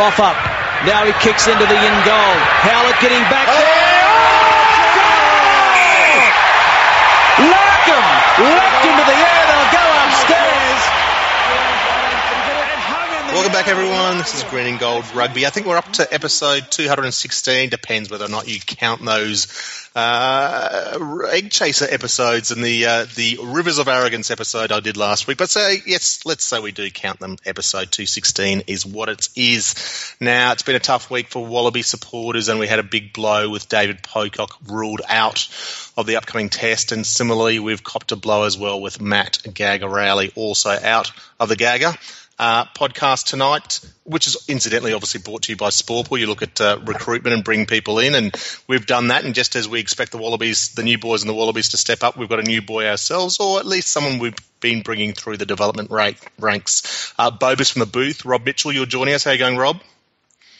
Roth up. Now he kicks into the in goal. Howlett getting back oh! there. Oh! Larkham left into the air. They'll go upstairs. Welcome back, everyone. This is Green and Gold Rugby. I think we're up to episode 216. Depends whether or not you count those uh, Egg Chaser episodes and the uh, the Rivers of Arrogance episode I did last week. But say yes, let's say we do count them. Episode two sixteen is what it is. Now it's been a tough week for Wallaby supporters, and we had a big blow with David Pocock ruled out of the upcoming test, and similarly we've copped a blow as well with Matt Gagarowli also out of the Gagger uh, podcast tonight, which is incidentally obviously brought to you by Sportpool. You look at uh, recruitment and bring people in, and we've done that. And just as we expect the Wallabies, the new boys and the Wallabies to step up, we've got a new boy ourselves, or at least someone we've been bringing through the development rate ranks. Uh, Bobus from the booth, Rob Mitchell, you're joining us. How are you going, Rob?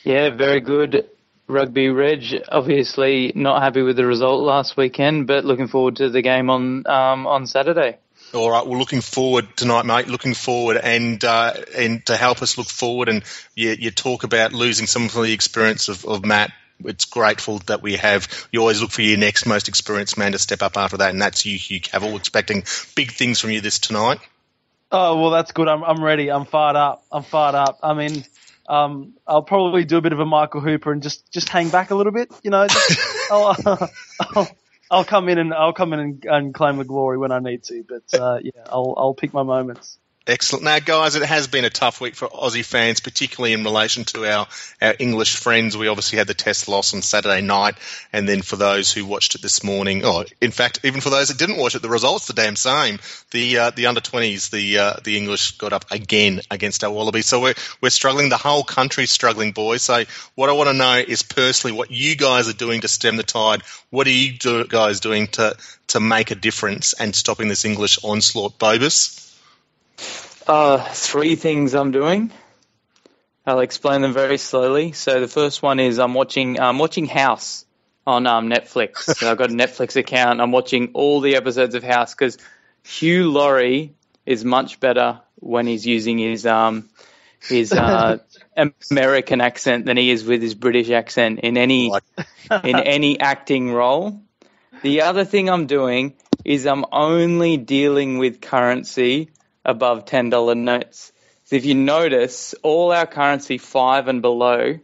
Yeah, very good. Rugby Reg, obviously not happy with the result last weekend, but looking forward to the game on um, on Saturday. All right, we're looking forward tonight, mate. Looking forward, and uh, and to help us look forward, and you, you talk about losing some of the experience of, of Matt. It's grateful that we have. You always look for your next most experienced man to step up after that, and that's you, Hugh Cavill. Expecting big things from you this tonight. Oh well, that's good. I'm I'm ready. I'm fired up. I'm fired up. I mean, um, I'll probably do a bit of a Michael Hooper and just just hang back a little bit. You know, just, I'll, I'll, I'll come in and I'll come in and, and claim the glory when I need to. But uh, yeah, I'll I'll pick my moments. Excellent. Now, guys, it has been a tough week for Aussie fans, particularly in relation to our, our English friends. We obviously had the test loss on Saturday night, and then for those who watched it this morning, oh, in fact, even for those that didn't watch it, the results the damn same. The uh, the under twenties, the uh, the English got up again against our Wallabies. So we're we're struggling. The whole country's struggling, boys. So what I want to know is personally what you guys are doing to stem the tide. What are you do, guys doing to to make a difference and stopping this English onslaught, Bobus? Uh, three things I'm doing. I'll explain them very slowly. So the first one is I'm watching I'm watching House on um, Netflix. I've got a Netflix account. I'm watching all the episodes of House because Hugh Laurie is much better when he's using his um his uh, American accent than he is with his British accent in any in any acting role. The other thing I'm doing is I'm only dealing with currency above $10 notes. So if you notice, all our currency five and below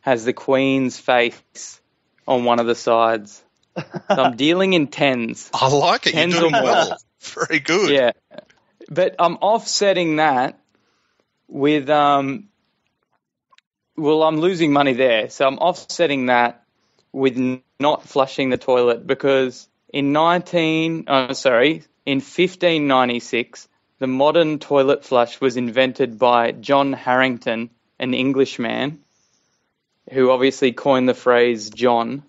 has the Queen's face on one of the sides. So I'm dealing in tens. I like it. Tens You're doing well. Very good. Yeah. But I'm offsetting that with, um, well, I'm losing money there. So I'm offsetting that with not flushing the toilet because in 19, oh, sorry, in 1596, the modern toilet flush was invented by John Harington, an Englishman, who obviously coined the phrase John.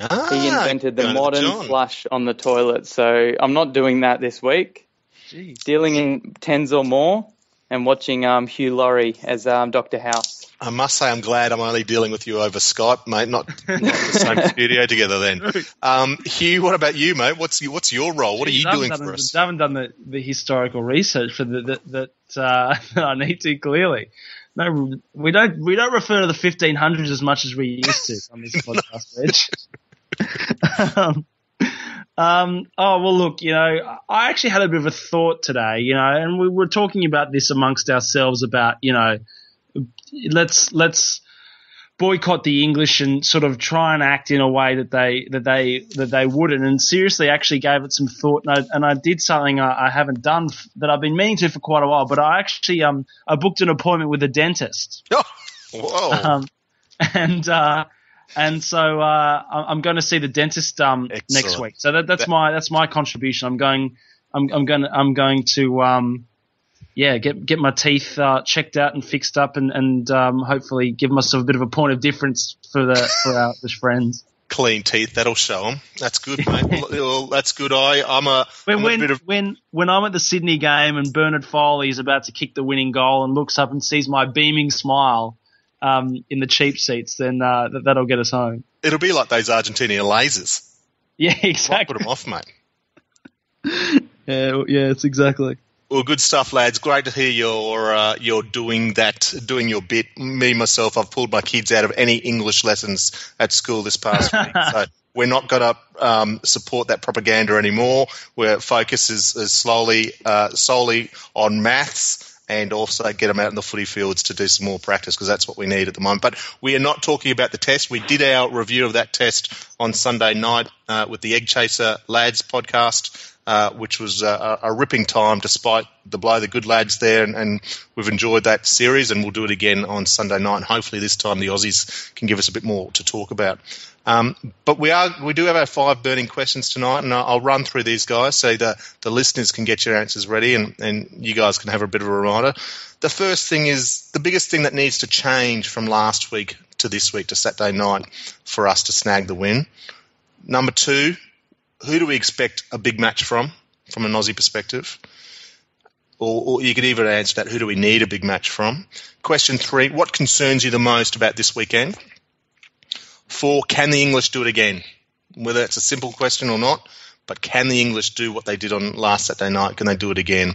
Ah, he invented the modern flush on the toilet. So I'm not doing that this week. Jeez. Dealing in tens or more and watching um, Hugh Laurie as um, Dr. House. I must say, I'm glad I'm only dealing with you over Skype, mate, not, not the same studio together. Then, um, Hugh, what about you, mate? What's your, what's your role? What are you doing for us? I haven't done the, the historical research for the, that that uh, I need to. Clearly, no, we don't we don't refer to the 1500s as much as we used to on this podcast, um, um, oh well, look, you know, I actually had a bit of a thought today, you know, and we were talking about this amongst ourselves about, you know let's let's boycott the English and sort of try and act in a way that they that they that they wouldn't. And seriously, actually gave it some thought. And I, and I did something I, I, haven't done f- that I've been meaning to for quite a while. But I actually um I booked an appointment with a dentist. Oh, whoa! Um, and uh, and so uh, I'm going to see the dentist um next week. So that, that's my that's my contribution. I'm going. I'm, I'm going. I'm going to um, yeah, get get my teeth uh, checked out and fixed up, and and um, hopefully give myself a bit of a point of difference for the for our English friends. Clean teeth, that'll show them. That's good, mate. well, that's good. I I'm a when I'm when, a of... when when I'm at the Sydney game and Bernard Foley is about to kick the winning goal and looks up and sees my beaming smile um, in the cheap seats, then uh, that, that'll get us home. It'll be like those Argentinian lasers. Yeah, exactly. Put them off, mate. yeah, yeah, it's exactly. Well, good stuff, lads. Great to hear you're uh, you're doing that, doing your bit. Me myself, I've pulled my kids out of any English lessons at school this past week, so we're not going to um, support that propaganda anymore. Where focus is, is slowly uh, solely on maths and also get them out in the footy fields to do some more practice because that's what we need at the moment. But we are not talking about the test. We did our review of that test on Sunday night uh, with the Egg Chaser Lads podcast. Uh, which was a, a, ripping time despite the blow. The good lads there, and, and, we've enjoyed that series, and we'll do it again on Sunday night. And hopefully, this time the Aussies can give us a bit more to talk about. Um, but we are we do have our five burning questions tonight, and I'll run through these guys so the the listeners can get your answers ready, and, and you guys can have a bit of a reminder. The first thing is the biggest thing that needs to change from last week to this week to Saturday night for us to snag the win. Number two, who do we expect a big match from, from an Aussie perspective? Or, or, you could even answer that, who do we need a big match from? Question three, what concerns you the most about this weekend? Four, can the English do it again? Whether it's a simple question or not, but can the English do what they did on last Saturday night? Can they do it again?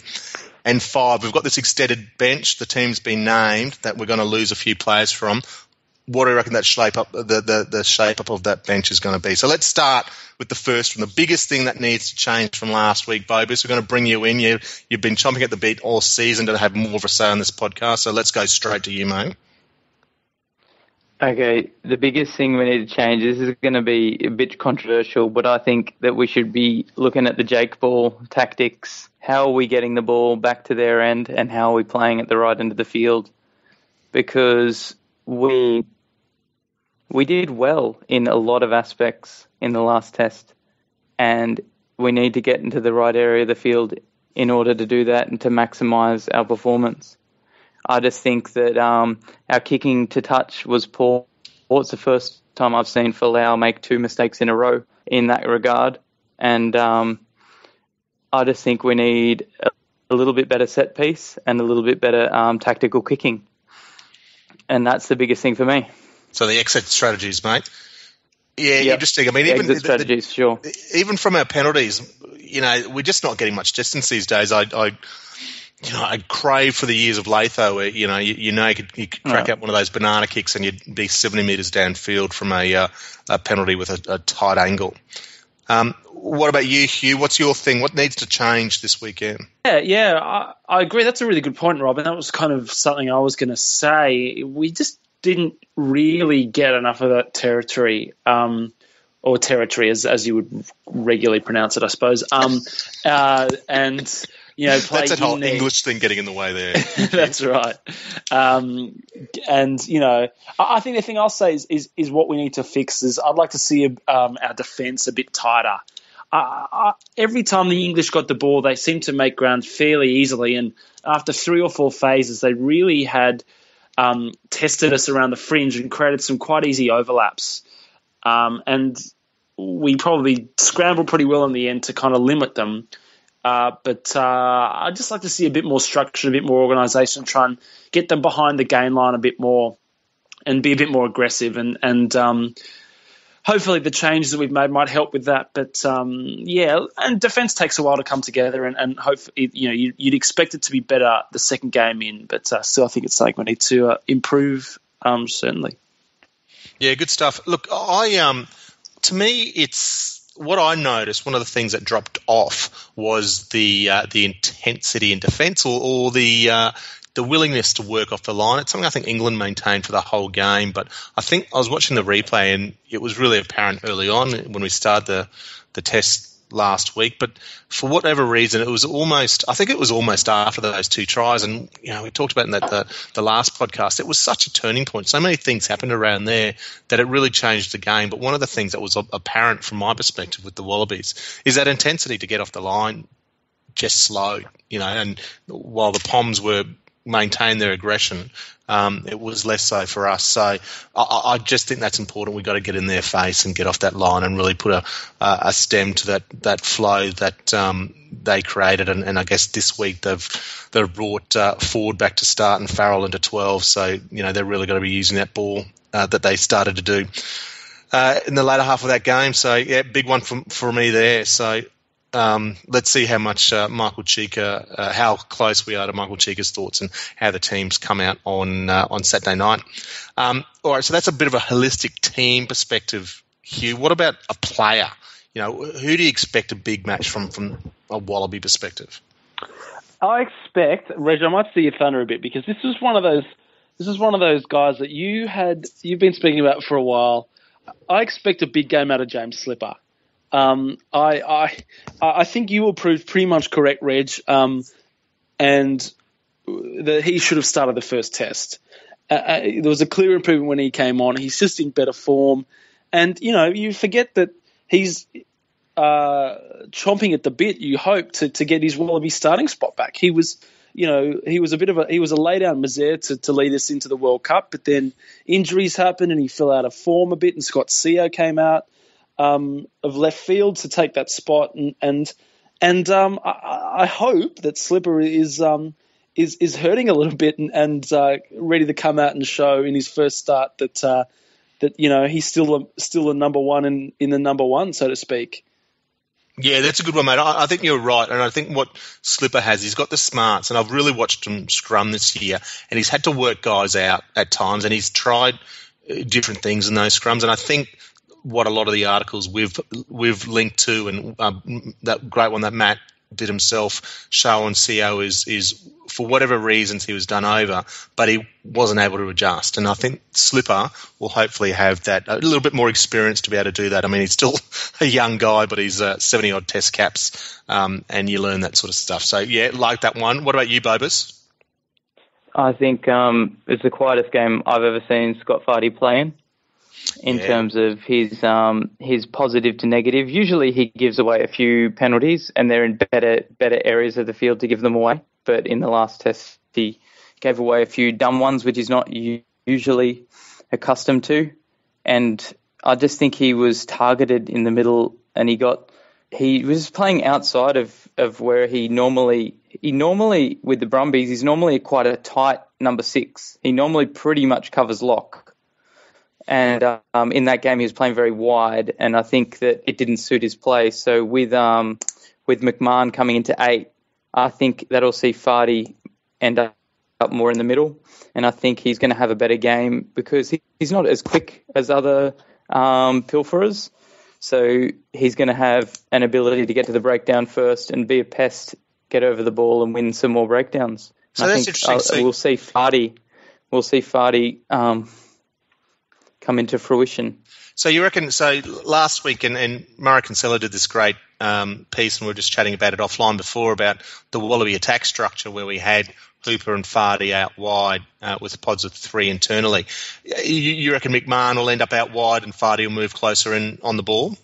And five, we've got this extended bench. The team's been named that we're going to lose a few players from what do you reckon that shape up the, the, the shape up of that bench is going to be? So let's start with the first one. The biggest thing that needs to change from last week, Bobus. We're going to bring you in. You you've been chomping at the beat all season to have more of a say on this podcast. So let's go straight to you, mate. Okay, the biggest thing we need to change. This is going to be a bit controversial, but I think that we should be looking at the Jake ball tactics. How are we getting the ball back to their end, and how are we playing at the right end of the field? Because we we did well in a lot of aspects in the last test, and we need to get into the right area of the field in order to do that and to maximise our performance. I just think that um, our kicking to touch was poor. It's the first time I've seen Folau make two mistakes in a row in that regard, and um, I just think we need a, a, little bit better set piece and a little bit better um, tactical kicking, and that's the biggest thing for me. So the exit strategies, mate. Yeah, yep. interesting. I mean, even the, strategies, the, sure. Even from our penalties, you know, we're just not getting much distance these days. I, I you know, I crave for the years of Latho where, you know, you, you know, you could, you could crack right. out one of those banana kicks and you'd be 70 metres downfield from a, uh, a penalty with a, a tight angle. Um, what about you, Hugh? What's your thing? What needs to change this weekend? Yeah, yeah, I, I agree. That's a really good point, Rob. And that was kind of something I was going to say. We just didn't really get enough of that territory, um, or territory as as you would regularly pronounce it, I suppose. Um, uh, and you know, that's a whole English thing getting in the way there. that's right. Um, and you know, I, I, think the thing I'll say is, is, is what we need to fix is I'd like to see um, our defence a bit tighter. Uh, uh, every time the English got the ball, they seemed to make ground fairly easily, and after three or four phases, they really had um, tested us around the fringe and created some quite easy overlaps. Um, and we probably scrambled pretty well in the end to kind of limit them. Uh, but uh, I'd just like to see a bit more structure, a bit more organisation, try and get them behind the game line a bit more and be a bit more aggressive. And, and um, hopefully the changes that we've made might help with that. But um, yeah, and defence takes a while to come together, and, and hopefully, you know, you, would expect it to be better the second game in, but uh, still, I think it's something we need to uh, improve. Um, certainly. Yeah, good stuff. Look, I um, to me, it's what I noticed. One of the things that dropped off was the uh, the intensity in defence, or, or the uh, the willingness to work off the line. It's something I think England maintained for the whole game. But I think I was watching the replay and it was really apparent early on when we started the the test last week. But for whatever reason, it was almost I think it was almost after those two tries. And you know we talked about in that the, the last podcast. It was such a turning point. So many things happened around there that it really changed the game. But one of the things that was apparent from my perspective with the Wallabies is that intensity to get off the line just slow, you know, and while the Poms were maintain their aggression. Um, it was less so for us. So I, I, just think that's important. We've got to get in their face and get off that line and really put a, a stem to that, that flow that um, they created. And, and, I guess this week they've they've brought uh, Ford back to start and Farrell into 12. So, you know, they're really going to be using that ball uh, that they started to do. Uh, in the later half of that game, so yeah, big one for, for me there. So um, let's see how much uh, Michael Cheika, uh, how close we are to Michael Cheika's thoughts and how the teams come out on uh, on Saturday night. Um, all right, so that's a bit of a holistic team perspective. Hugh, what about a player? You know, who do you expect a big match from from a Wallaby perspective? I expect, Reg, I might see your thunder a bit because this is one of those. This is one of those guys that you had you've been speaking about for a while. I expect a big game out of James Slipper. Um, I, I, I think you prove pretty much correct, Reg, um, and that he should have started the first test. Uh, uh, there was a clear improvement when he came on. He's just in better form, and you know you forget that he's uh, chomping at the bit. You hope to, to get his Wallaby starting spot back. He was, you know, he was a bit of a he was a lay down misère to, to lead us into the World Cup, but then injuries happened and he fell out of form a bit. And Scott Sio came out um, of left field to take that spot, and and and um, I, I, hope that Slipper is um, is is hurting a little bit and, and uh, ready to come out and show in his first start that uh, that you know he's still a, still a number one in, in the number one, so to speak. Yeah, that's a good one, mate. I, I, think you're right, and I think what Slipper has, he's got the smarts, and I've really watched him scrum this year, and he's had to work guys out at times, and he's tried uh, different things in those scrums, and I think what a lot of the articles we've we've linked to, and um, that great one that Matt did himself show on Sio is is for whatever reasons he was done over, but he wasn't able to adjust. And I think Slipper will hopefully have that a little bit more experience to be able to do that. I mean, he's still a young guy, but he's uh, seventy odd test caps, um, and you learn that sort of stuff. So yeah, like that one. What about you, Bobus? I think um, it's the quietest game I've ever seen Scott Fardy playing in yeah. terms of his um, his positive to negative. Usually, he gives away a few penalties, and they're in better better areas of the field to give them away. But in the last test, he gave away a few dumb ones, which he's not usually accustomed to. And I just think he was targeted in the middle, and he got he was playing outside of, of where he normally he normally with the Brumbies he's normally quite a tight number six. He normally pretty much covers lock and um, in that game he was playing very wide, and I think that it didn't suit his play. So with um, with McMahon coming into eight, I think that'll see Fardy end up more in the middle, and I think he's going to have a better game because he, he's not as quick as other um, pilferers. So he's going to have an ability to get to the breakdown first and be a pest, get over the ball and win some more breakdowns. So I that's interesting. So we'll see Fardy. We'll see Fardy um, come into fruition. So you reckon? So last week, and, and Murray Kinsella did this great um, piece, and we were just chatting about it offline before about the Wallaby attack structure, where we had Hooper and Fardy out wide uh, with pods of three internally. You, you, reckon McMahon will end up out wide and Fardy will move closer in on the ball?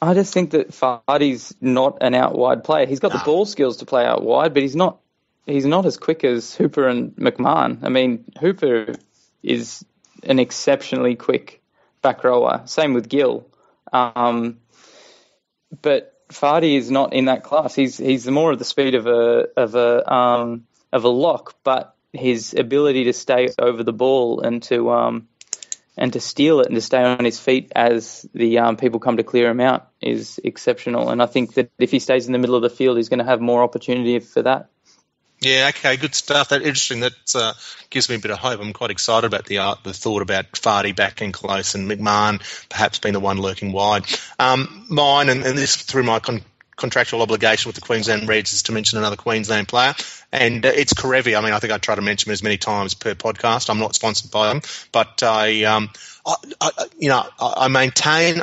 I just think that Fardy's not an out wide player. He's got no. the ball skills to play out wide, but he's not. He's not as quick as Hooper and McMahon. I mean, Hooper is an exceptionally quick back rower. Same with Gill. Um, but Fardy is not in that class. He's he's more of the speed of a of a um, of a lock, but his ability to stay over the ball and to um, and to steal it and to stay on his feet as the um, people come to clear him out is exceptional. And I think that if he stays in the middle of the field, he's going to have more opportunity for that. Yeah, okay, good stuff. That interesting. That uh, gives me a bit of hope. I'm quite excited about the uh, the thought about Fardy back in close and McMahon perhaps being the one lurking wide. Um, mine, and, and, this through my con- contractual obligation with the Queensland Reds, is to mention another Queensland player, and uh, it's Kerevi. I mean, I think I try to mention him as many times per podcast. I'm not sponsored by them, but I, um, I, I you know, I, I maintain.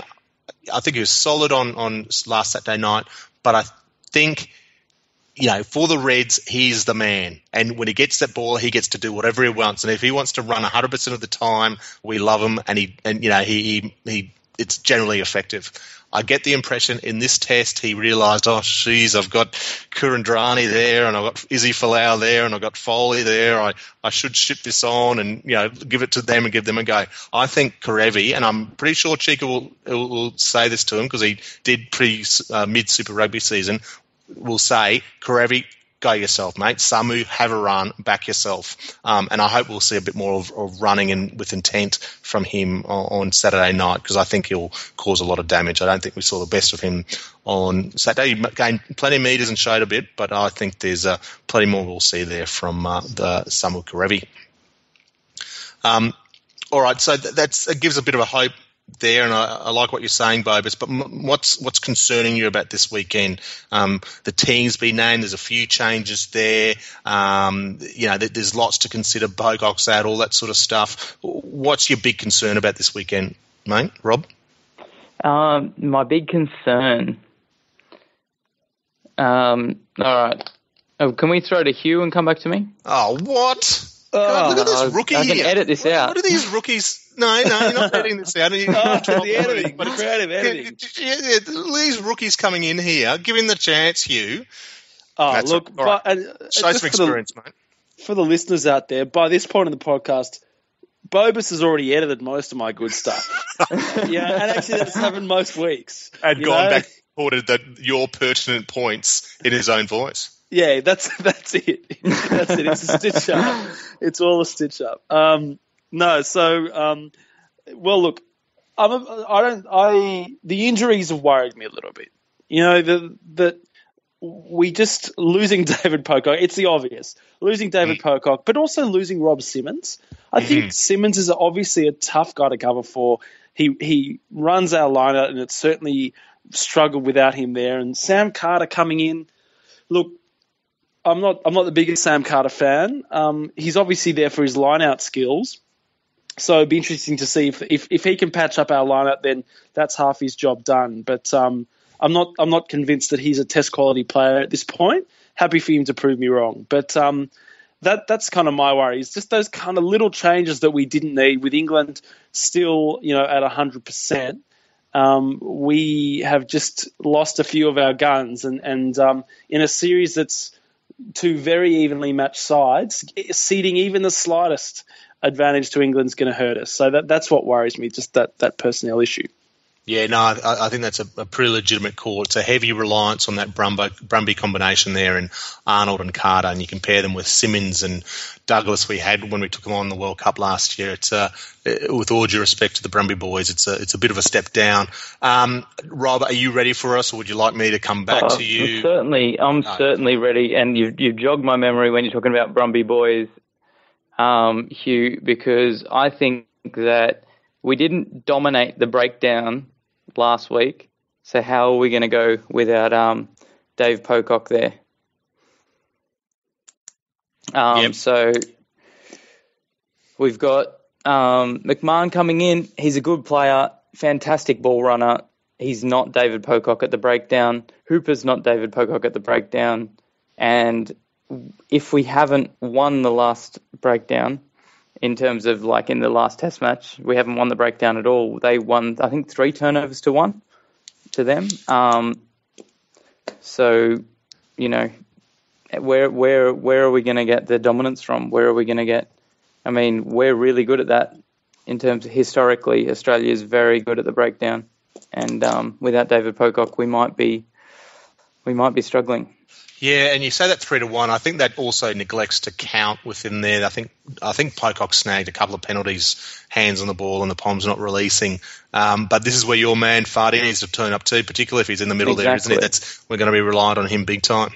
I think he was solid on on last Saturday night, but I think you know, for the Reds, he's the man. And when he gets that ball, he gets to do whatever he wants. And if he wants to run 100% of the time, we love him. And he, and you know, he, he, he it's generally effective. I get the impression in this test he realised, oh, geez, I've got Kuridrani there, and I've got Izzy Folau there, and I've got Foley there. I, I should ship this on and you know give it to them and give them a go. I think Kerevi, and I'm pretty sure Cheika will, will say this to him because he did pre uh, mid Super Rugby season will say, Kerevi, go yourself, mate. Samu, have a run, back yourself. Um, and I hope we'll see a bit more of, of running and with intent from him on, on Saturday night because I think he'll cause a lot of damage. I don't think we saw the best of him on Saturday. He gained plenty of metres and showed a bit, but I think there's uh, plenty more we'll see there from uh, the Samu Kerevi. Um, all right, so th- that's it gives a bit of a hope there, and I, I like what you're saying, Bobus. But m- what's what's concerning you about this weekend? Um, the team's been named. There's a few changes there. Um, you know, there's lots to consider. Pocock's out, all that sort of stuff. What's your big concern about this weekend, mate? Rob? Um, my big concern. Um, all right. Oh, can we throw to Hugh and come back to me? Oh, what? God, look at this rookie I can here. edit this what, out. What are these rookies? No, no, you're not editing this out. You- Oh, the editing, But creative editing. Yeah, yeah, these rookies coming in here, give him the chance, Hugh. Oh, That's look, right. but, and, uh, Show some for the- mate. for the listeners out there, by this point in the podcast, Bobus has already edited most of my good stuff. yeah, and actually that's happened most weeks. And gone know? back and recorded that your pertinent points in his own voice. Yeah, that's that's it. That's it. It's a stitch up. It's all a stitch up. Um, no, so um, well, look, I'm a, I don't. I the injuries have worried me a little bit. You know, the that we just losing David Pocock. It's the obvious losing David Pocock, but also losing Rob Simmons. I think Simmons is obviously a tough guy to cover for. He he runs our lineup, and it's certainly struggled without him there. And Sam Carter coming in. Look, I'm not I'm not the biggest Sam Carter fan. Um, he's obviously there for his line out skills. So it'd be interesting to see if, if if he can patch up our lineup, then that's half his job done. But um, I'm not I'm not convinced that he's a test quality player at this point. Happy for him to prove me wrong. But um, that that's kind of my worry. It's just those kind of little changes that we didn't need with England still, you know, at hundred percent. Um, we have just lost a few of our guns, and and um, in a series that's two very evenly matched sides, ceding even the slightest advantage to England's going to hurt us. So that that's what worries me, just that that personnel issue. Yeah, no, I, I think that's a, a pretty legitimate call. It's a heavy reliance on that Brumbo, Brumby combination there and Arnold and Carter, and you compare them with Simmons and Douglas we had when we took them on the World Cup last year. It's uh, with all due respect to the Brumby boys, it's a it's a bit of a step down. Um, Rob, are you ready for us, or would you like me to come back Uh, to you? Certainly, I'm No. certainly ready. And you've, you've jogged my memory when you're talking about Brumby boys, um, Hugh, because I think that we didn't dominate the breakdown last week. So how are we going to go without um, Dave Pocock there? Um, Yep. So we've got um, McMahon coming in. He's a good player, fantastic ball runner. He's not David Pocock at the breakdown. Hooper's not David Pocock at the breakdown. And if we haven't won the last breakdown, in terms of like in the last test match, we haven't won the breakdown at all. They won, I think, three turnovers to one to them. Um, so, you know, where where where are we going to get the dominance from? Where are we going to get? I mean, we're really good at that in terms of historically. Australia is very good at the breakdown, and um, without David Pocock, we might be we might be struggling. Yeah, and you say that three to one. I think that also neglects to count within there. I think I think Pocock snagged a couple of penalties, hands on the ball, and the Poms not releasing. Um, but this is where your man Fardy needs to turn up too, particularly if he's in the middle there, isn't Exactly. it? That's we're going to be reliant on him big time.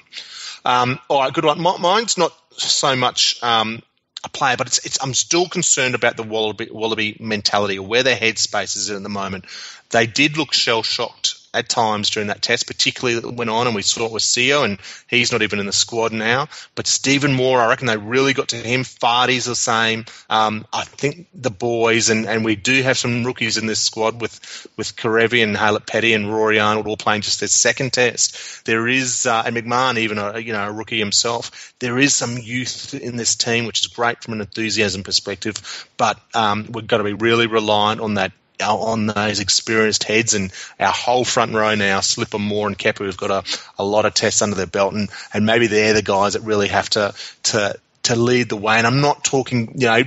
Um, all right, good one. Mi- Mine's not so much um, a player, but it's, it's I'm still concerned about the Wallaby, Wallaby mentality or where their headspace is at the moment. They did look shell shocked at times during that test, particularly that went on, and we saw it with Sio, and he's not even in the squad now. But Stephen Moore, I reckon they really got to him. Fardy's the same. Um, I think the boys, and, and we do have some rookies in this squad with with Kerevi and Haylett Petty and Rory Arnold all playing just their second test. There is, uh, and McMahon, even a you know a rookie himself. There is some youth in this team, which is great from an enthusiasm perspective. But um, we've got to be really reliant on that on those experienced heads and our whole front row now, Slipper, Moore and Kepu, who've got a, a lot of tests under their belt and, and maybe they're the guys that really have to, to, to lead the way. And I'm not talking, you know,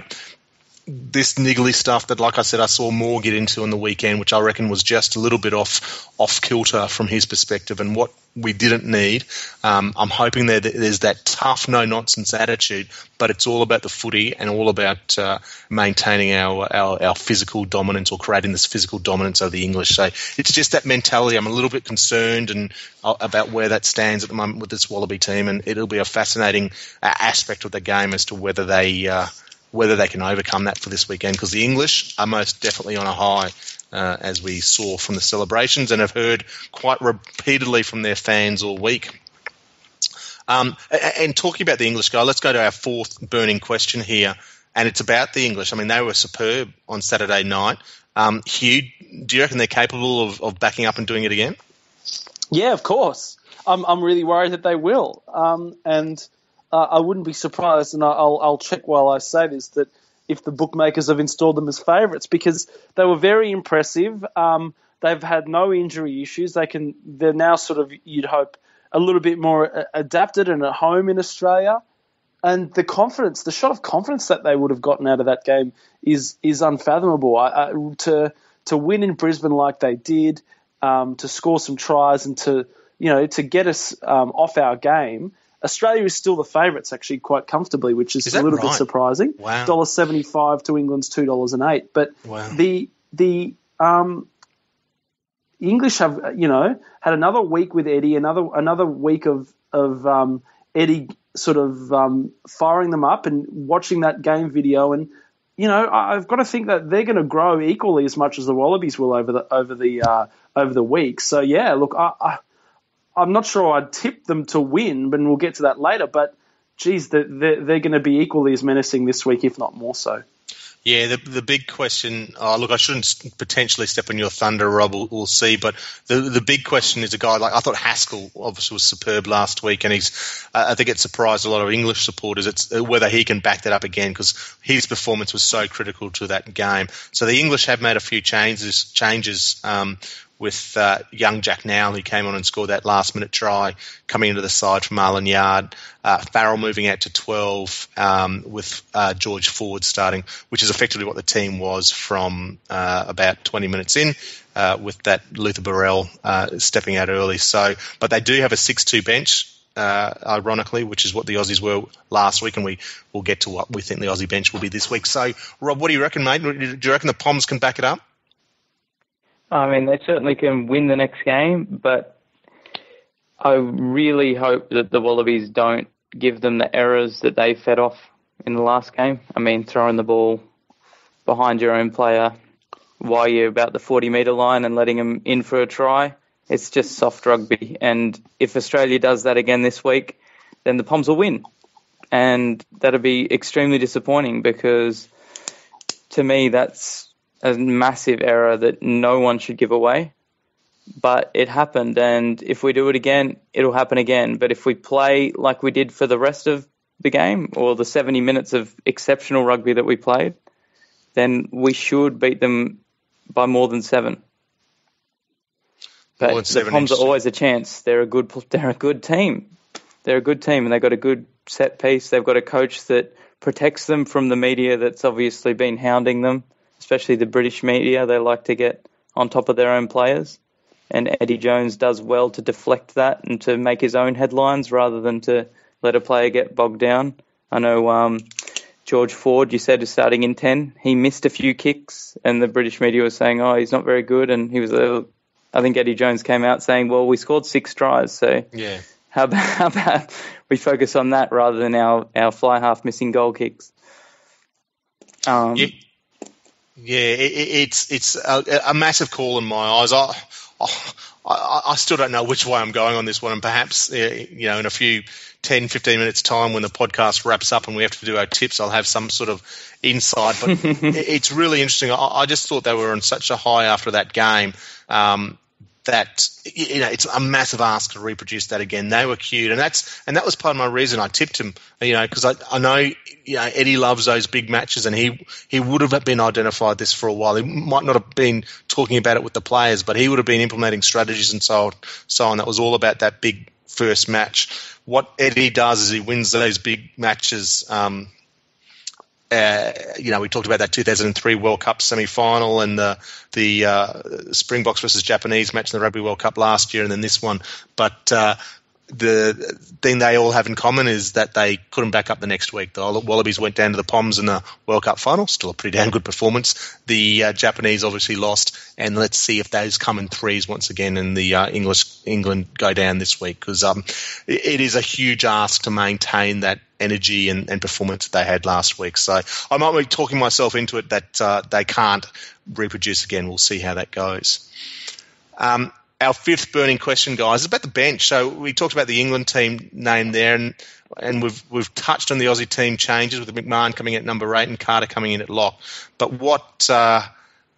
this niggly stuff that, like I said, I saw Moore get into on the weekend, which I reckon was just a little bit off off kilter from his perspective, and what we didn't need. Um, I'm hoping that there's that tough, no nonsense attitude, but it's all about the footy and all about uh, maintaining our, our, our physical dominance or creating this physical dominance of the English. So it's just that mentality. I'm a little bit concerned and uh, about where that stands at the moment with this Wallaby team, and it'll be a fascinating uh, aspect of the game as to whether they uh, whether they can overcome that for this weekend because the English are most definitely on a high uh, as we saw from the celebrations and have heard quite repeatedly from their fans all week. Um, and talking about the English guy, let's go to our fourth burning question here, and it's about the English. I mean, they were superb on Saturday night. Um, Hugh, do you reckon they're capable of, of backing up and doing it again? Yeah, of course. I'm, I'm really worried that they will. Um, and uh, I wouldn't be surprised, and I'll, I'll check while I say this, that if the bookmakers have installed them as favourites because they were very impressive. Um, they've had no injury issues. They can. They're now sort of you'd hope a little bit more uh, adapted and at home in Australia. And the confidence, the shot of confidence that they would have gotten out of that game is is unfathomable. I, I, to to win in Brisbane like they did, um, to score some tries and to you know to get us um, off our game Australia is still the favourites, actually, quite comfortably, which is, is a little right? bit surprising. Wow, dollar seventy five to England's two dollars and eight. But wow. the the um, English have you know had another week with Eddie, another another week of of um, Eddie sort of um, firing them up and watching that game video and. You know, I've got to think that they're going to grow equally as much as the Wallabies will over the over the uh, over the week. So yeah, look, I, I I'm not sure I'd tip them to win, but we'll get to that later. But geez, they're, they're, going to be equally as menacing this week, if not more so. Yeah, the the big question. Oh, look, I shouldn't potentially step on your thunder, Rob. We'll, we'll, see. But the the big question is a guy like I thought Haskell obviously was superb last week, and he's uh, I think it surprised a lot of English supporters. It's uh, whether he can back that up again because his performance was so critical to that game. So the English have made a few changes changes um, with uh, young Jack Nowell, who came on and scored that last minute try, coming into the side from Marland Yarde. Uh, Farrell moving out to 12 um, with uh, George Ford starting, which is effectively what the team was from uh, about 20 minutes in. Uh, with that Luther Burrell uh, stepping out early, so but they do have a six-two bench, ironically, which is what the Aussies were last week, and we will get to what we think the Aussie bench will be this week. So, Rob, what do you reckon, mate? Do you reckon the Poms can back it up? I mean, they certainly can win the next game, but I really hope that the Wallabies don't give them the errors that they fed off in the last game. I mean, throwing the ball behind your own player while you're about the 40 metre line and letting them in for a try. It's just soft rugby. And if Australia does that again this week, then the Poms will win. And that'll be extremely disappointing because to me, that's a massive error that no one should give away. But it happened, and if we do it again, it'll happen again. But if we play like we did for the rest of the game, or the 70 minutes of exceptional rugby that we played, then we should beat them by more than seven. But the Poms are always a chance. They're a good. They're a good team. They're a good team, and they've got a good set piece. They've got a coach that protects them from the media that's obviously been hounding them especially the British media. They like to get on top of their own players. And Eddie Jones does well to deflect that and to make his own headlines rather than to let a player get bogged down. I know um, George Ford, you said, is starting in 10. He missed a few kicks, and the British media was saying, oh, he's not very good. And he was, uh, I think Eddie Jones came out saying, well, we scored six tries. So yeah. how, about, how about we focus on that rather than our, our fly half missing goal kicks? Um, yeah. Yeah, it, it's it's a, a, massive call in my eyes. I, I, I still don't know which way I'm going on this one, and perhaps you know in a few 10, 15 minutes time when the podcast wraps up and we have to do our tips, I'll have some sort of insight. But it's really interesting. I, I, just thought they were on such a high after that game. Um, that you know it's a massive ask to reproduce that again. They were cute, and that's and that was part of my reason I tipped him. You know, because I, I know you know Eddie loves those big matches, and he he would have been identified this for a while. He might not have been talking about it with the players, but he would have been implementing strategies and so on, so on. That was all about that big first match. What Eddie does is he wins those big matches. Um, uh, you know, we talked about that 2003 World Cup semi-final and the the uh, Springboks versus Japanese match in the Rugby World Cup last year, and then this one. But uh, the thing they all have in common is that they couldn't back up the next week. The Wallabies went down to the Poms in the World Cup final, still a pretty damn good performance. The uh, Japanese obviously lost, and let's see if those come in threes once again, and the uh, English England go down this week because um, it, is a huge ask to maintain that energy and, and, performance that they had last week. So I might be talking myself into it that uh, they can't reproduce again. We'll see how that goes. Um, our fifth burning question, guys, is about the bench. So we talked about the England team name there, and and we've we've touched on the Aussie team changes with McMahon coming in at number eight and Carter coming in at lock. But what uh,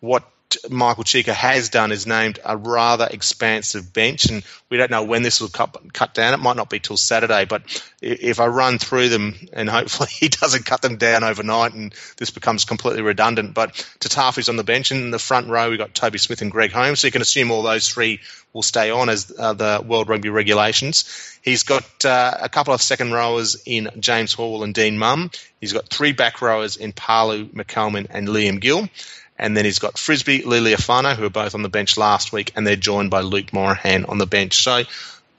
what Michael Cheika has done is named a rather expansive bench, and we don't know when this will cut, cut down. It might not be till Saturday, but if I run through them, and hopefully he doesn't cut them down overnight, and this becomes completely redundant. But Tatafu's on the bench, and in the front row we've got Toby Smith and Greg Holmes, so you can assume all those three will stay on as uh, the World Rugby regulations. He's got uh, a couple of second rowers in James Hall and Dean Mumm. He's got three back rowers in Palu, McCalman, and Liam Gill. And then he's got Frisby, Lealiifano, who are both on the bench last week, and they're joined by Luke Morahan on the bench. So,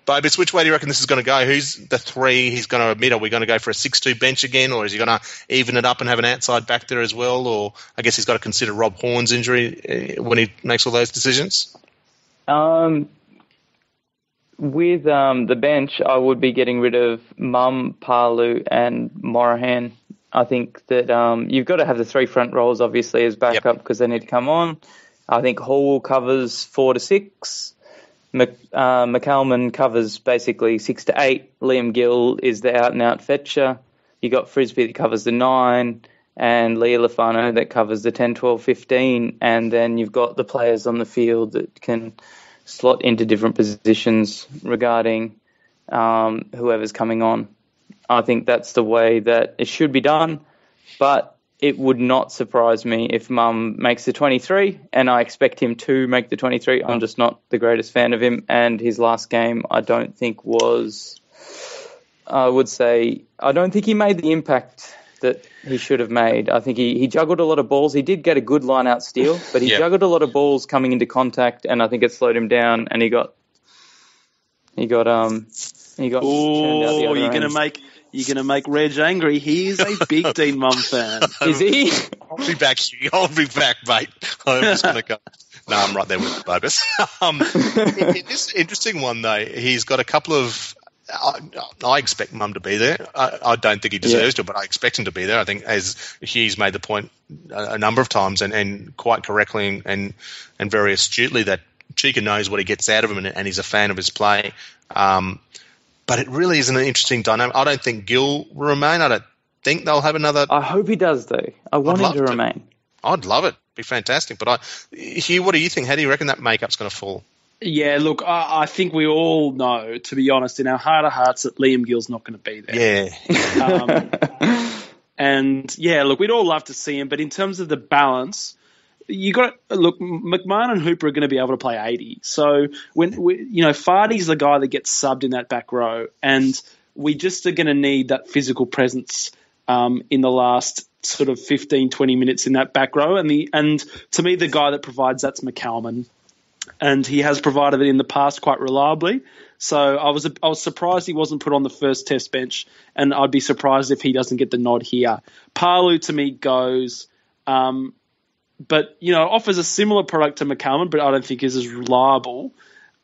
Bobus, which way do you reckon this is going to go? Who's the three he's going to admit? Are we going to go for a 6 2 bench again, or is he going to even it up and have an outside back there as well? Or I guess he's got to consider Rob Horne's injury uh, when he makes all those decisions? Um, with um, the bench, I would be getting rid of Mumm, Palu, and Morahan. I think that um, you've got to have the three front rows obviously as backup because yep. they need to come on. I think Hall covers four to six. Mc, uh, McCalman covers basically six to eight. Liam Gill is the out and out fetcher. You got Frisby that covers the nine, and Lealiifano that covers the 10, 12, 15. And then you've got the players on the field that can slot into different positions regarding um, whoever's coming on. I think that's the way that it should be done. But it would not surprise me if Mumm makes the 23, and I expect him to make the 23. I'm just not the greatest fan of him, and his last game I don't think was. I would say I don't think he made the impact that he should have made. I think he, he juggled a lot of balls. He did get a good line out steal, but he yep. juggled a lot of balls coming into contact, and I think it slowed him down. And he got he got um he got. Oh, you're gonna make you're going to make Reg angry. He is a big Dean Mumm fan. Is he? I'll be back, Hugh. I'll be back, mate. I'm just going to go. No, I'm right there with the Bobus. um, this interesting one, though, he's got a couple of. I, I expect Mumm to be there. I, I don't think he deserves yeah. to, but I expect him to be there. I think, as he's made the point a, a number of times, and, and quite correctly and and very astutely, that Cheika knows what he gets out of him, and, and he's a fan of his play. Um, but it really is an interesting dynamic. I don't think Gill will remain. I don't think they'll have another. I hope he does, though. I want him to, to, remain. I'd love it. Be fantastic. But I, Hugh, what do you think? How do you reckon that makeup's going to fall? Yeah, look, I, I, think we all know, to be honest, in our heart of hearts, that Liam Gill's not going to be there. Yeah. um, and yeah, look, we'd all love to see him, but in terms of the balance, you got look. McMahon and Hooper are going to be able to play eighty. So when we, you know Fardy's the guy that gets subbed in that back row, and we just are going to need that physical presence um, in the last sort of 15, 20 minutes in that back row. And the and to me, the guy that provides that's McCalman, and he has provided it in the past quite reliably. So I was I was surprised he wasn't put on the first Test bench, and I'd be surprised if he doesn't get the nod here. Palu to me goes. Um, but you know offers a similar product to McCalman, but I don't think is as reliable.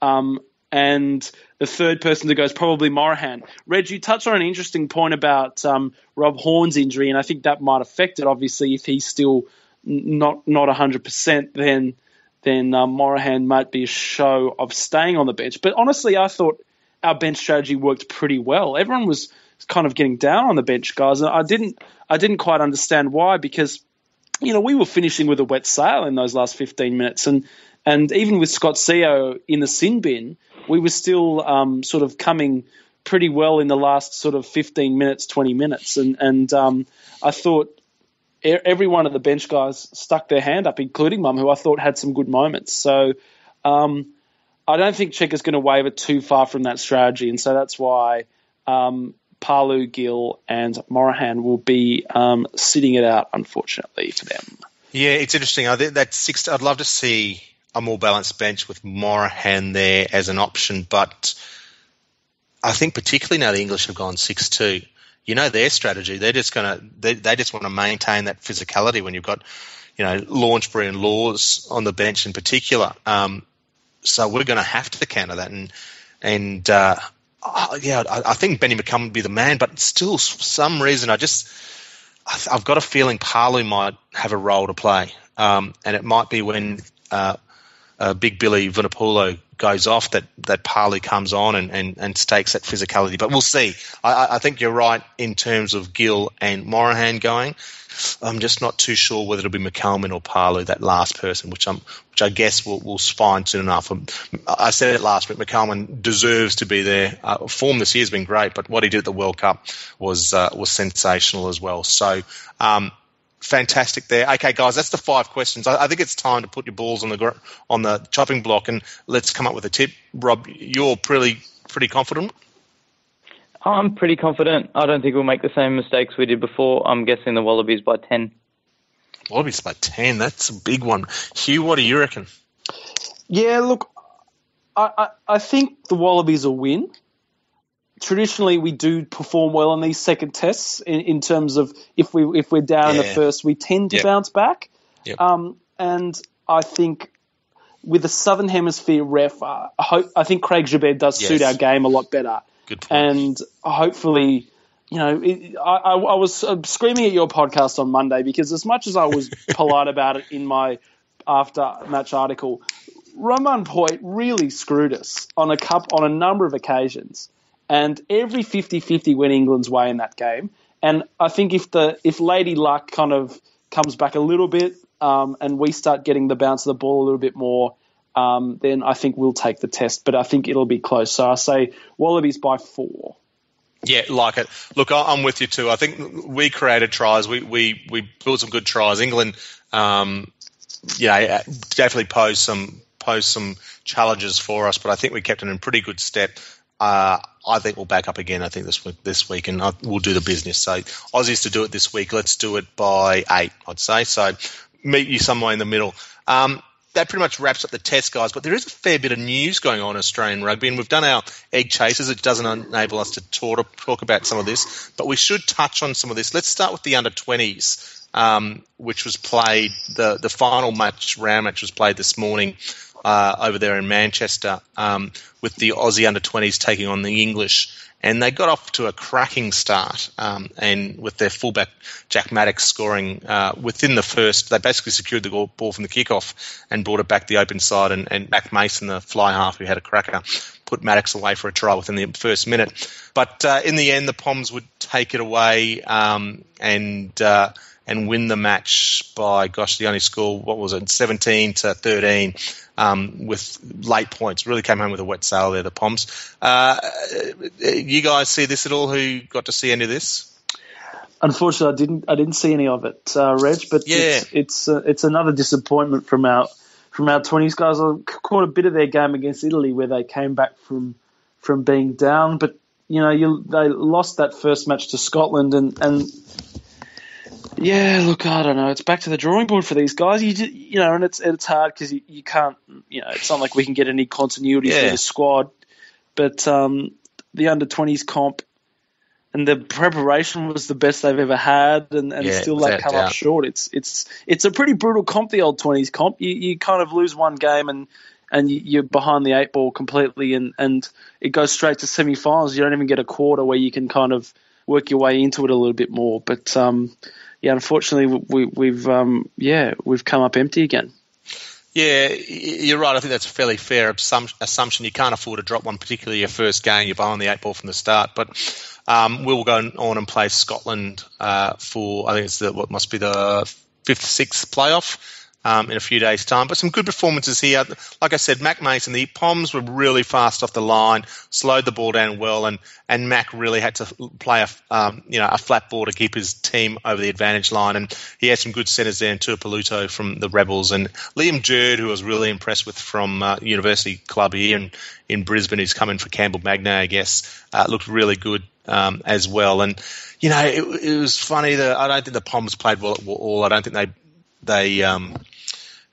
Um, and the third person to go is probably Morahan. Reg, you touched on an interesting point about um, Rob Horne's injury, and I think that might affect it. Obviously, if he's still not not hundred percent, then then um, Morahan might be a show of staying on the bench. But honestly, I thought our bench strategy worked pretty well. Everyone was kind of getting down on the bench, guys, and I didn't I didn't quite understand why because you know, we were finishing with a wet sail in those last 15 minutes. And, and even with Scott Sio in the sin bin, we were still um, sort of coming pretty well in the last sort of 15 minutes, 20 minutes. And, and um, I thought every one of the bench guys stuck their hand up, including Mumm, who I thought had some good moments. So um, I don't think Cheika's going to waver too far from that strategy. And so that's why um, Palu, Gill, and Morahan will be um, sitting it out, unfortunately for them. Yeah, it's interesting. I think that six. I'd love to see a more balanced bench with Morahan there as an option, but I think particularly now the English have gone six two. You know their strategy. They're just gonna. They, they just want to maintain that physicality when you've got, you know, Launchbury and Lawes on the bench in particular. Um, so we're going to have to counter that, and and uh, yeah, I, I, think Benny McCalman would be the man, but still, for some reason, I just I've got a feeling Palu might have a role to play, um, and it might be when uh, uh, Big Billy Vunipola goes off that that Palu comes on and, and, and stakes that physicality. But we'll see. I, I think you're right in terms of Gill and Morahan going. I'm just not too sure whether it'll be McCalman or Palu, that last person, which I'm, which I guess we'll, we'll find soon enough. Um, I said it last week. McCalman deserves to be there. Uh, form this year has been great, but what he did at the World Cup was uh, was sensational as well. So. Um, fantastic there. Okay, guys, that's the five questions. I, I, think it's time to put your balls on the on the chopping block and let's come up with a tip. Rob, you're pretty pretty confident. I'm pretty confident. I don't think we'll make the same mistakes we did before. I'm guessing the Wallabies by 10. Wallabies by 10. That's a big one. Hugh, what do you reckon? Yeah, look, I, I, I think the Wallabies will win. Traditionally, we do perform well in these second tests in, in terms of if we if we're down yeah. in the first, we tend to yep. bounce back. Yep. Um, and I think with the Southern Hemisphere ref, uh, I, hope, I think Craig Joubert does yes. suit our game a lot better. Good point. And hopefully, you know, it, I, I, was uh, screaming at your podcast on Monday because as much as I was polite about it in my after match article, Romain Poite really screwed us on a cup on a number of occasions. And every 50-50 went England's way in that game. And I think if the if Lady Luck kind of comes back a little bit um, and we start getting the bounce of the ball a little bit more, um, then I think we'll take the test. But I think it'll be close. So I say Wallabies by four. Yeah, like it. Look, I'm with you too. I think we created tries. We we we built some good tries. England, um, yeah, definitely posed some posed some challenges for us, but I think we kept it in pretty good step. Uh, I think we'll back up again. I think this week, this week, and we'll do the business. So Aussies to do it this week. Let's do it by eight. I'd say so. Meet you somewhere in the middle. Um, that pretty much wraps up the test, guys. But there is a fair bit of news going on in Australian rugby, and we've done our egg chasers. It doesn't enable us to talk, talk about some of this, but we should touch on some of this. Let's start with the under 20s, um, which was played, the, the final match, round match was played this morning uh, over there in Manchester, um, with the Aussie under 20s taking on the English and they got off to a cracking start. Um, and with their fullback Jack Maddocks scoring uh, within the first, they basically secured the ball from the kickoff and brought it back the open side. And, and Mac Mason, the fly half who had a cracker, put Maddocks away for a try within the first minute. But uh, in the end, the Poms would take it away um, and. Uh, and win the match by gosh, the only score what was it, seventeen to thirteen um, with late points. Really came home with a wet sail there, the Poms. Uh, you guys see this at all? Who got to see any of this? Unfortunately, I didn't. I didn't see any of it, uh, Reg. But yeah. it's it's, uh, it's another disappointment from our from our twenties guys. I caught a bit of their game against Italy where they came back from from being down, but you know, you, they lost that first match to Scotland, and and yeah, look, I don't know. It's back to the drawing board for these guys. You just, you know, and it's it's hard because you, you can't, you know, it's not like we can get any continuity yeah. for the squad. But um, the under twenties comp and the preparation was the best they've ever had, and, and yeah, still they come up short. It's it's it's a pretty brutal comp, the old twenties comp. You you kind of lose one game and and you're behind the eight ball completely, and and it goes straight to semi-finals. You don't even get a quarter where you can kind of work your way into it a little bit more. But um, yeah, unfortunately, we, we've um, yeah we've come up empty again. Yeah, you're right. I think that's a fairly fair assumption. You can't afford to drop one, particularly your first game. You're behind the eight ball from the start. But um, we'll go on and play Scotland uh, for I think it's the what must be the fifth, sixth playoff. Um, in a few days' time. But some good performances here. Like I said, Mac Mason, the Poms were really fast off the line, slowed the ball down well, and, and Mac really had to play a um, you know a flat ball to keep his team over the advantage line. And he had some good centres there, and Tuipulotu from the Rebels, and Liam Jerd, who I was really impressed with from uh, University Club here in, in Brisbane, who's coming for Campbell Magnay, I guess, uh, looked really good um, as well. And you know, it, it was funny that I don't think the Poms played well at all. I don't think they they um,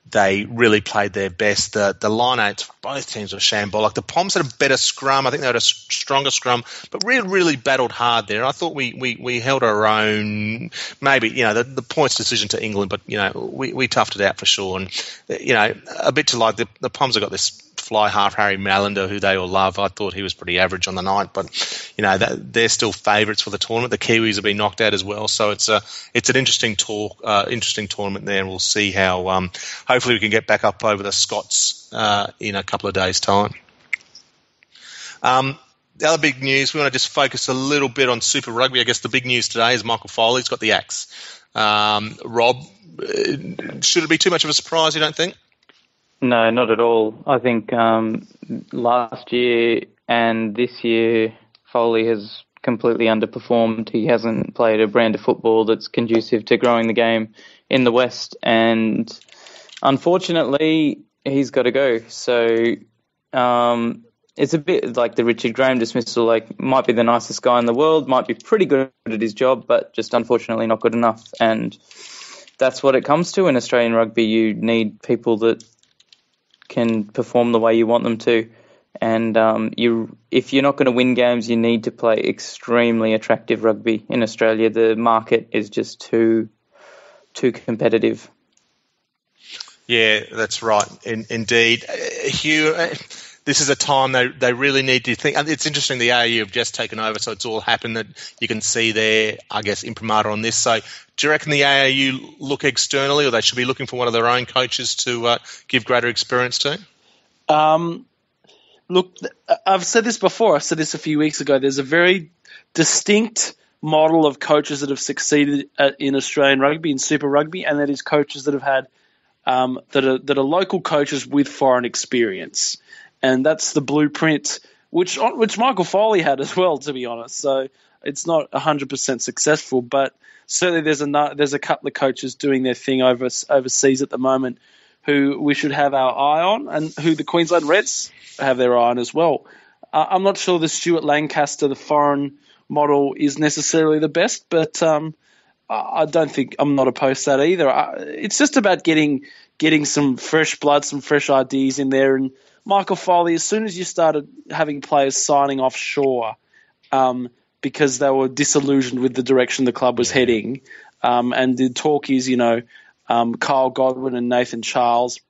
they really played their best. The the line eights, both teams were shambolic. The Poms had a better scrum. I think they had a stronger scrum, but really, really battled hard there. I thought we, we, we held our own. Maybe you know the, the points decision to England, but you know we, we toughed it out for sure. And you know a bit to like the the Poms have got this fly half Harry Mallinder, who they all love. I thought he was pretty average on the night, but you know that, they're still favourites for the tournament. The Kiwis have been knocked out as well, so it's a it's an interesting talk, uh, interesting tournament there, and we'll see how. Um, hopefully, we can get back up over the Scots uh, in a couple of days' time. Um, the other big news, we want to just focus a little bit on Super Rugby. I guess the big news today is Michael Foley's got the axe. Um, Rob, uh, should it be too much of a surprise, you don't think? No, not at all. I think um, last year and this year, Foley has completely underperformed. He hasn't played a brand of football that's conducive to growing the game in the West, and unfortunately, he's got to go. So um, it's a bit like the Richard Graham dismissal. Like, might be the nicest guy in the world, might be pretty good at his job, but just unfortunately not good enough. And that's what it comes to in Australian rugby. You need people that can perform the way you want them to. And um, you, if you're not going to win games, you need to play extremely attractive rugby in Australia. The market is just too too competitive. Yeah, that's right. In, indeed, uh, Hugh. Uh, this is a time they they really need to think. It's interesting. The AU have just taken over, so it's all happened. That you can see there, I guess, imprimatur on this. So do you reckon the ARU look externally, or they should be looking for one of their own coaches to uh, give greater experience to? Um, look, I've said this before. I said this a few weeks ago. There's a very distinct model of coaches that have succeeded at, in Australian rugby and Super Rugby, and that is coaches that have had um, that are that are local coaches with foreign experience, and that's the blueprint which which Michael Foley had as well. To be honest, so it's not 100% successful, but certainly there's a there's a couple of coaches doing their thing over overseas at the moment who we should have our eye on, and who the Queensland Reds have their eye on as well. Uh, I'm not sure the Stuart Lancaster, the foreign model, is necessarily the best, but um, I don't think I'm not opposed to that either. I, it's just about getting getting some fresh blood, some fresh ideas in there. And Michael Foley, as soon as you started having players signing offshore, um, because they were disillusioned with the direction the club was heading. Um, and the talk is, you know, um, Kyle Godwin and Nathan Charles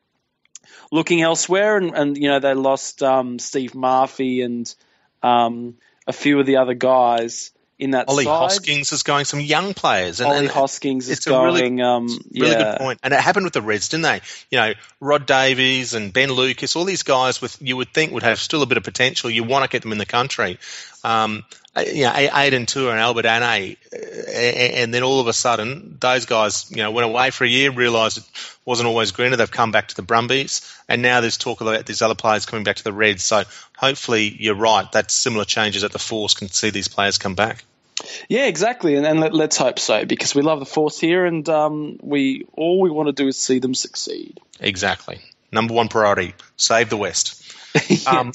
looking elsewhere, and, and you know they lost um, Steve Murphy and um, a few of the other guys in that Ollie side. Hoskins is going some young players. And, Ollie and Hoskins is going. Really, um, really good point. And it happened with the Reds, didn't they? You know, Rod Davies and Ben Lucas, all these guys with you would think would have still a bit of potential. You want to get them in the country. Um, you know, Aidan Toua and Albert Anae, and then all of a sudden, those guys, you know, went away for a year, realised it wasn't always greener. They've come back to the Brumbies, and now there's talk about these other players coming back to the Reds. So hopefully, you're right. That similar changes at the Force can see these players come back. Yeah, exactly, and, and let, us hope so because we love the Force here, and um, we all we want to do is see them succeed. Exactly. Number one priority: save the West. yes. Um,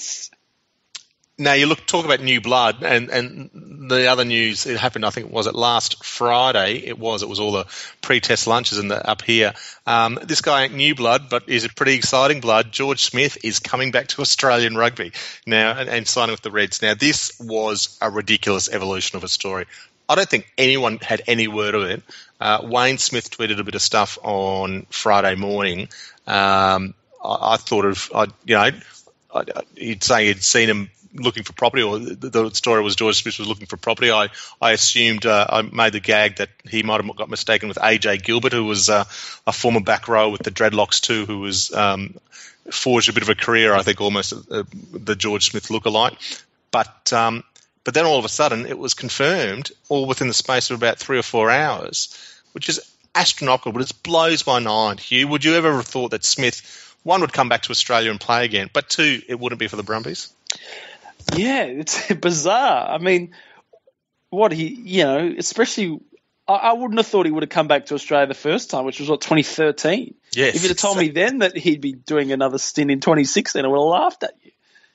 now you look talk about new blood, and and the other news it happened. I think was it last Friday. It was. It was all the pre-test lunches and the up here. Um, this guy ain't new blood, but is a pretty exciting blood. George Smith is coming back to Australian rugby now and, and signing with the Reds. Now this was a ridiculous evolution of a story. I don't think anyone had any word of it. Uh, Wayne Smith tweeted a bit of stuff on Friday morning. Um, I, I, thought of, I, you know, I, he'd say he'd seen him looking for property, or the, the, story was George Smith was looking for property. I I assumed uh, I made the gag that he might have got mistaken with AJ Gilbert, who was uh, a former back row with the Dreadlocks too, who was um, forged a bit of a career, I think, almost uh, the George Smith lookalike. But um, but then all of a sudden, it was confirmed, all within the space of about three or four hours, which is astronomical, but it blows my mind. Hugh, would you ever have thought that Smith, one, would come back to Australia and play again, but two, it wouldn't be for the Brumbies? Yeah, it's bizarre. I mean, what he, you know, especially, I, wouldn't have thought he would have come back to Australia the first time, which was what 2013. Yes. If you'd have told me then that he'd be doing another stint in 2016, I would have laughed at you.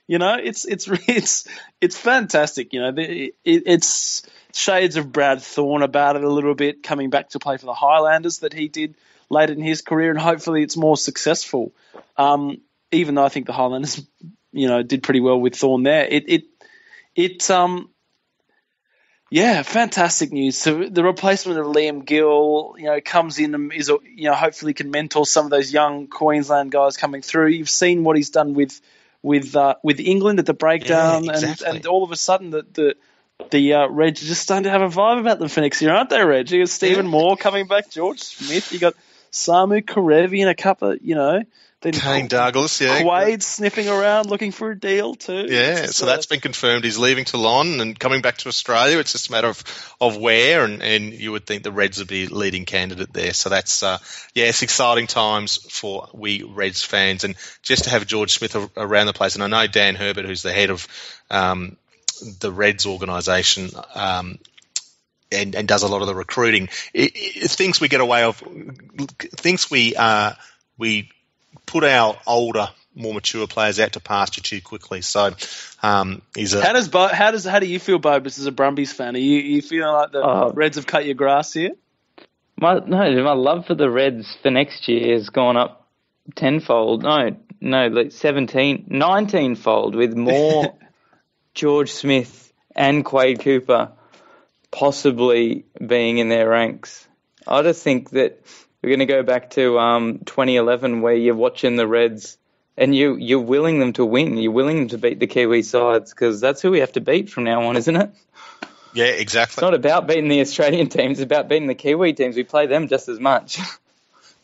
You know, it's it's it's it's fantastic. You know, it, it's shades of Brad Thorn about it a little bit, coming back to play for the Highlanders that he did later in his career, and hopefully it's more successful. Um, even though I think the Highlanders, you know, did pretty well with Thorn there. It it it um yeah, fantastic news. So the replacement of Liam Gill, you know, comes in and is you know hopefully can mentor some of those young Queensland guys coming through. You've seen what he's done with with uh, with England at the breakdown, yeah, exactly. and and all of a sudden the the the uh, Reds just starting to have a vibe about them for next year, aren't they, Reg? You got Stephen. Moore coming back, George Smith, you got Samu Kerevi and a couple, of, you know, then Kane Douglas, yeah. Quade sniffing around looking for a deal too. Yeah, so uh, that's been confirmed. He's leaving Toulon and coming back to Australia. It's just a matter of, of where, and, and you would think the Reds would be leading candidate there. So that's, uh, yeah, it's exciting times for we Reds fans. And just to have George Smith around the place, and I know Dan Herbert, who's the head of um, the Reds organisation, um, and, and, does a lot of the recruiting. It, it, thinks we get away of, thinks we uh, we put our older, more mature players out to pasture too quickly. So um, he's a. How does Bo, how does how do you feel, Bobus, as a Brumbies fan? Are you you feeling like the uh, Reds have cut your grass here? My no, my love for the Reds for next year has gone up tenfold. No, no, like 17, 19 fold with more George Smith and Quade Cooper possibly being in their ranks. I just think that we're going to go back to um, 2011 where you're watching the Reds and you, you're willing them to win. You're willing them to beat the Kiwi sides because that's who we have to beat from now on, isn't it? Yeah, exactly. It's not about beating the Australian teams, it's about beating the Kiwi teams. We play them just as much.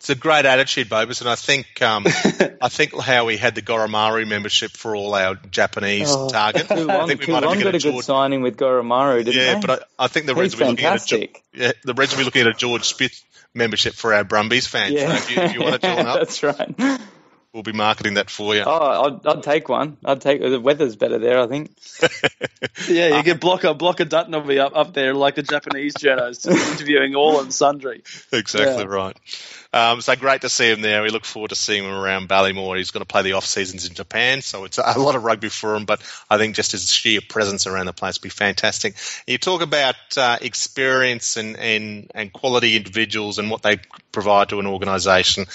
It's a great attitude, Bobus, and I think um, I think how we had the Goromaru membership for all our Japanese oh, target. I think we might have got a, good signing with Goromaru, didn't yeah, they? but I, I think the Reds will be looking at a, yeah, the Reds will be looking at a George Smith membership for our Brumbies fans. Yeah. So if you, if you want to join up, that's right. We'll be marketing that for you. Oh, I'd, I'd take one. I'd take the weather's better there. I think. yeah, you uh, get Blocker Blocker Dutton will be up up there like the Japanese journalists interviewing all and sundry. Exactly yeah. right. Um, so great to see him there. We look forward to seeing him around Ballymore. He's going to play the off seasons in Japan, so it's a lot of rugby for him. But I think just his sheer presence around the place will be fantastic. You talk about uh, experience and, and and quality individuals and what they provide to an organisation.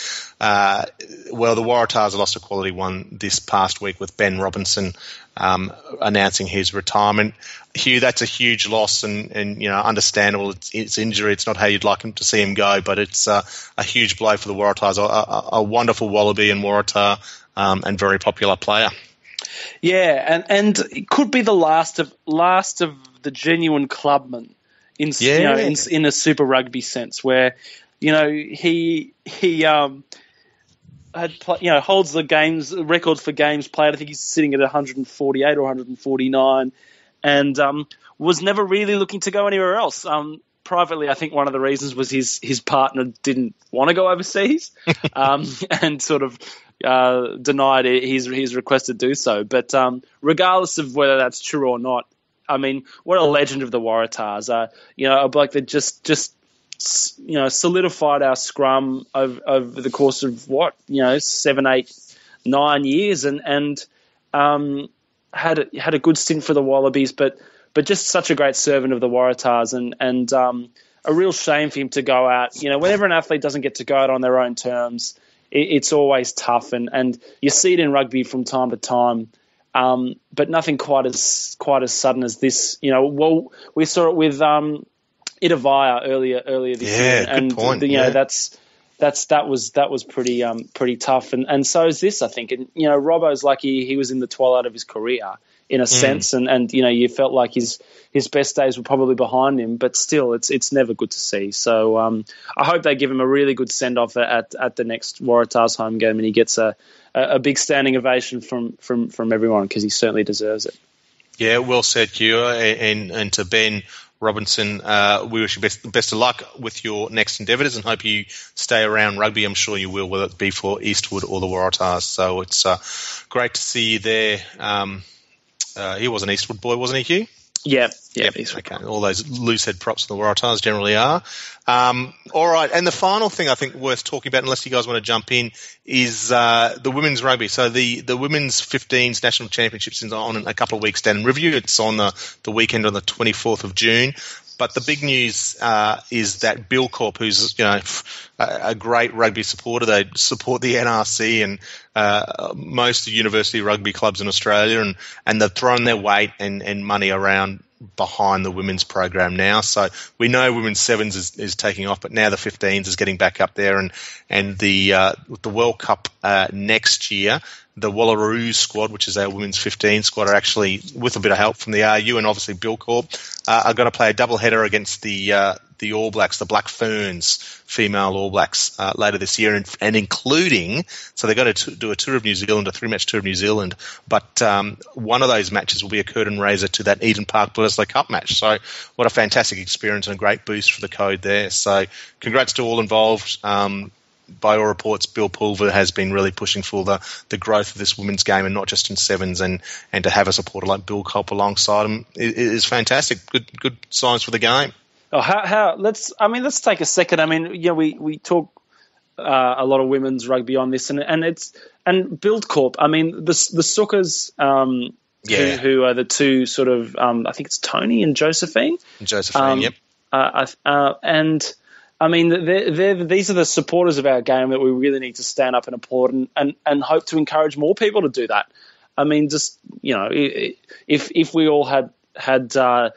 Uh, well, the Waratahs lost a quality one this past week with Benn Robinson um, announcing his retirement. Hugh, that's a huge loss, and, and you know, understandable. It's, it's, injury. It's not how you'd like him to see him go, but it's uh, a huge blow for the Waratahs. A, a, a wonderful Wallaby and Waratah, um, and very popular player. Yeah, and and it could be the last of last of the genuine clubmen in yeah. you know in, in a Super Rugby sense, where you know he he um had you know holds the games record for games played. I think he's sitting at 148 or 149, and um, was never really looking to go anywhere else. Um, privately, I think one of the reasons was his his partner didn't want to go overseas, um, and sort of uh, denied his his request to do so. But um, regardless of whether that's true or not, I mean, what a legend of the Waratahs. Uh, you know, a bloke that just just you know solidified our scrum over, over the course of what you know seven, eight, nine years, and and um, had a, had a good stint for the Wallabies, but but just such a great servant of the Waratahs, and and um, a real shame for him to go out. You know, whenever an athlete doesn't get to go out on their own terms, it, it's always tough, and and you see it in rugby from time to time. Um, but nothing quite as quite as sudden as this. You know, well, we saw it with um, Itavaya earlier earlier this yeah, year, and point. you yeah. know that's that's that was that was pretty um pretty tough, and and so is this I think, and you know Robbo's like he he was in the twilight of his career in a mm. sense, and and you know you felt like his his best days were probably behind him, but still it's it's never good to see. So um, I hope they give him a really good send off at at the next Waratahs home game, and he gets a a big standing ovation from from from everyone because he certainly deserves it. Yeah, well said, Hugh, and and to Benn Robinson, uh, we wish you best, best of luck with your next endeavours and hope you stay around rugby. I'm sure you will, whether it be for Eastwood or the Waratahs. So it's uh, great to see you there. Um, uh, he was an Eastwood boy, wasn't he, Hugh? Yeah, yeah. Yep. Okay. All those loose head props in the Waratahs generally are. Um, all right. And the final thing I think worth talking about, unless you guys want to jump in, is uh, the women's rugby. So the, the women's 15s national championships is on in a couple of weeks down in review. It's on the, the weekend on the 24th of June. But the big news uh, is that Buildcorp, who's you know a, great rugby supporter, they support the NRC and uh, most of university rugby clubs in Australia, and, and they've thrown their weight and, and money around behind the women's program now. So we know women's sevens is, is taking off, but now the 15s is getting back up there, and and the uh, the World Cup uh, next year the Wallaroo squad, which is our women's 15 squad, are actually, with a bit of help from the RU and obviously Buildcorp, uh, are going to play a double header against the uh, the All Blacks, the Black Ferns female All Blacks uh, later this year, and, and, including, so they're going to do a tour of New Zealand, a three match tour of New Zealand, but um, one of those matches will be a curtain raiser to that Eden Park Bledisloe Cup match. So, what a fantastic experience and a great boost for the code there. So, congrats to all involved. Um, by all reports, Bill Pulver has been really pushing for the, the growth of this women's game and not just in sevens and, and to have a supporter like Buildcorp alongside him is, fantastic. Good good signs for the game. Oh, how, how let's I mean let's take a second. I mean, you know, we we talk uh, a lot of women's rugby on this, and and it's and Buildcorp. I mean, the the Sukkars, um, yeah. who, who, are the two sort of um, I think it's Tony and Josephine. Josephine, um, yep. Uh, uh, and I mean, they're, they're, these are the supporters of our game that we really need to stand up and applaud and, and, and hope to encourage more people to do that. I mean, just you know, if if we all had had uh,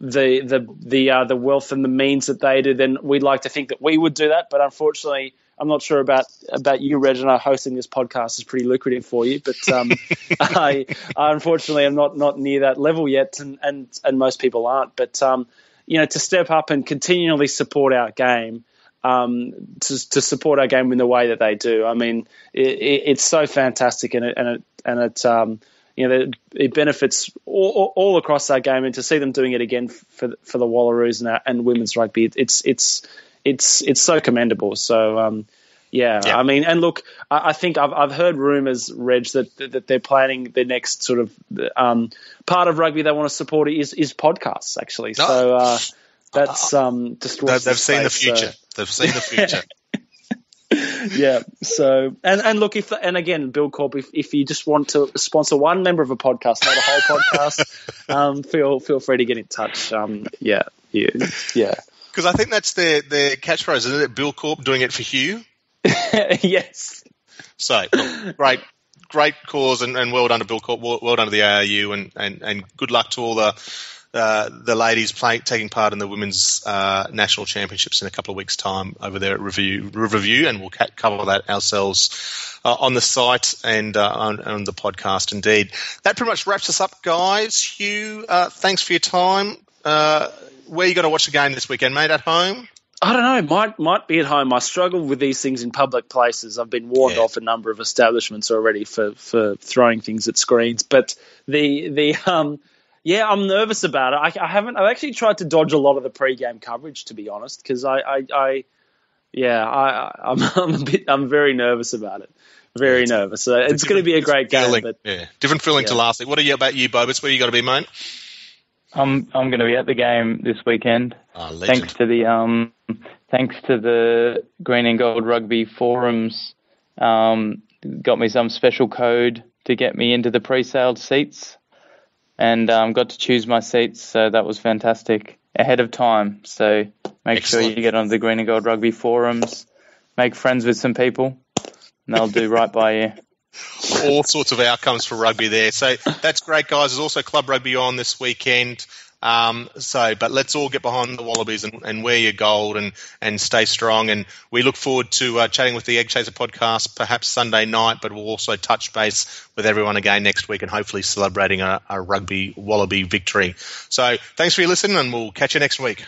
the the the uh, the wealth and the means that they do, then we'd like to think that we would do that. But unfortunately, I'm not sure about about you, Reginald. Hosting this podcast is pretty lucrative for you, but um, I, I unfortunately am not not near that level yet, and and and most people aren't. But um, you know, to step up and continually support our game, um, to, to support our game in the way that they do. I mean, it, it, it's so fantastic, and it and it and it um, you know it benefits all, all, across our game, and to see them doing it again for for the Wallaroos and, our, and women's rugby, it's it's it's it's so commendable. So. Um, yeah, yeah, I mean, and look, I, I, think I've I've heard rumours, Reg, that that they're planning their next sort of um, part of rugby they want to support is is podcasts actually. No. So uh, that's um, just they've, they've seen the future. So. They've seen the future. yeah. So and and look if and again, Buildcorp, if, if you just want to sponsor one member of a podcast, not a whole podcast, um, feel feel free to get in touch. Um, yeah, yeah, yeah. Because I think that's their their catchphrase, isn't it? Buildcorp doing it for Hugh. yes. So great, great cause, and, and well done to Bill. Well, done to the ARU, and, and, and good luck to all the uh, the ladies playing taking part in the women's uh, national championships in a couple of weeks' time over there at Review, Review and we'll cover that ourselves uh, on the site and uh, on, on, the podcast. Indeed, that pretty much wraps us up, guys. Hugh, uh, thanks for your time. Uh, where are you going to watch the game this weekend, mate? At home? I don't know. Might might be at home. I struggle with these things in public places. I've been warned yeah. off a number of establishments already for, for throwing things at screens. But the the um yeah, I'm nervous about it. I, I haven't. I've actually tried to dodge a lot of the pre-game coverage, to be honest, because I, I, I, yeah, I, I'm, I'm a bit. I'm very nervous about it. Very nervous. So it's, it's going to be a great feeling, game. But, yeah, different feeling yeah. to last week. What are you about you, Bobus? Where you got to be, mate? I'm I'm going to be at the game this weekend. Oh, thanks to the um, thanks to the Green and Gold Rugby forums, um, got me some special code to get me into the pre-sale seats, and um, got to choose my seats. So that was fantastic ahead of time. So make Excellent. sure you get on the Green and Gold Rugby forums, make friends with some people, and they'll do right by you all sorts of outcomes for rugby there. So that's great, guys. There's also club rugby on this weekend. Um, so, but let's all get behind the Wallabies and, and, wear your gold and, and stay strong. And we look forward to uh, chatting with the Egg Chaser podcast perhaps Sunday night, but we'll also touch base with everyone again next week and hopefully celebrating a, a rugby Wallaby victory. So thanks for your listening and we'll catch you next week.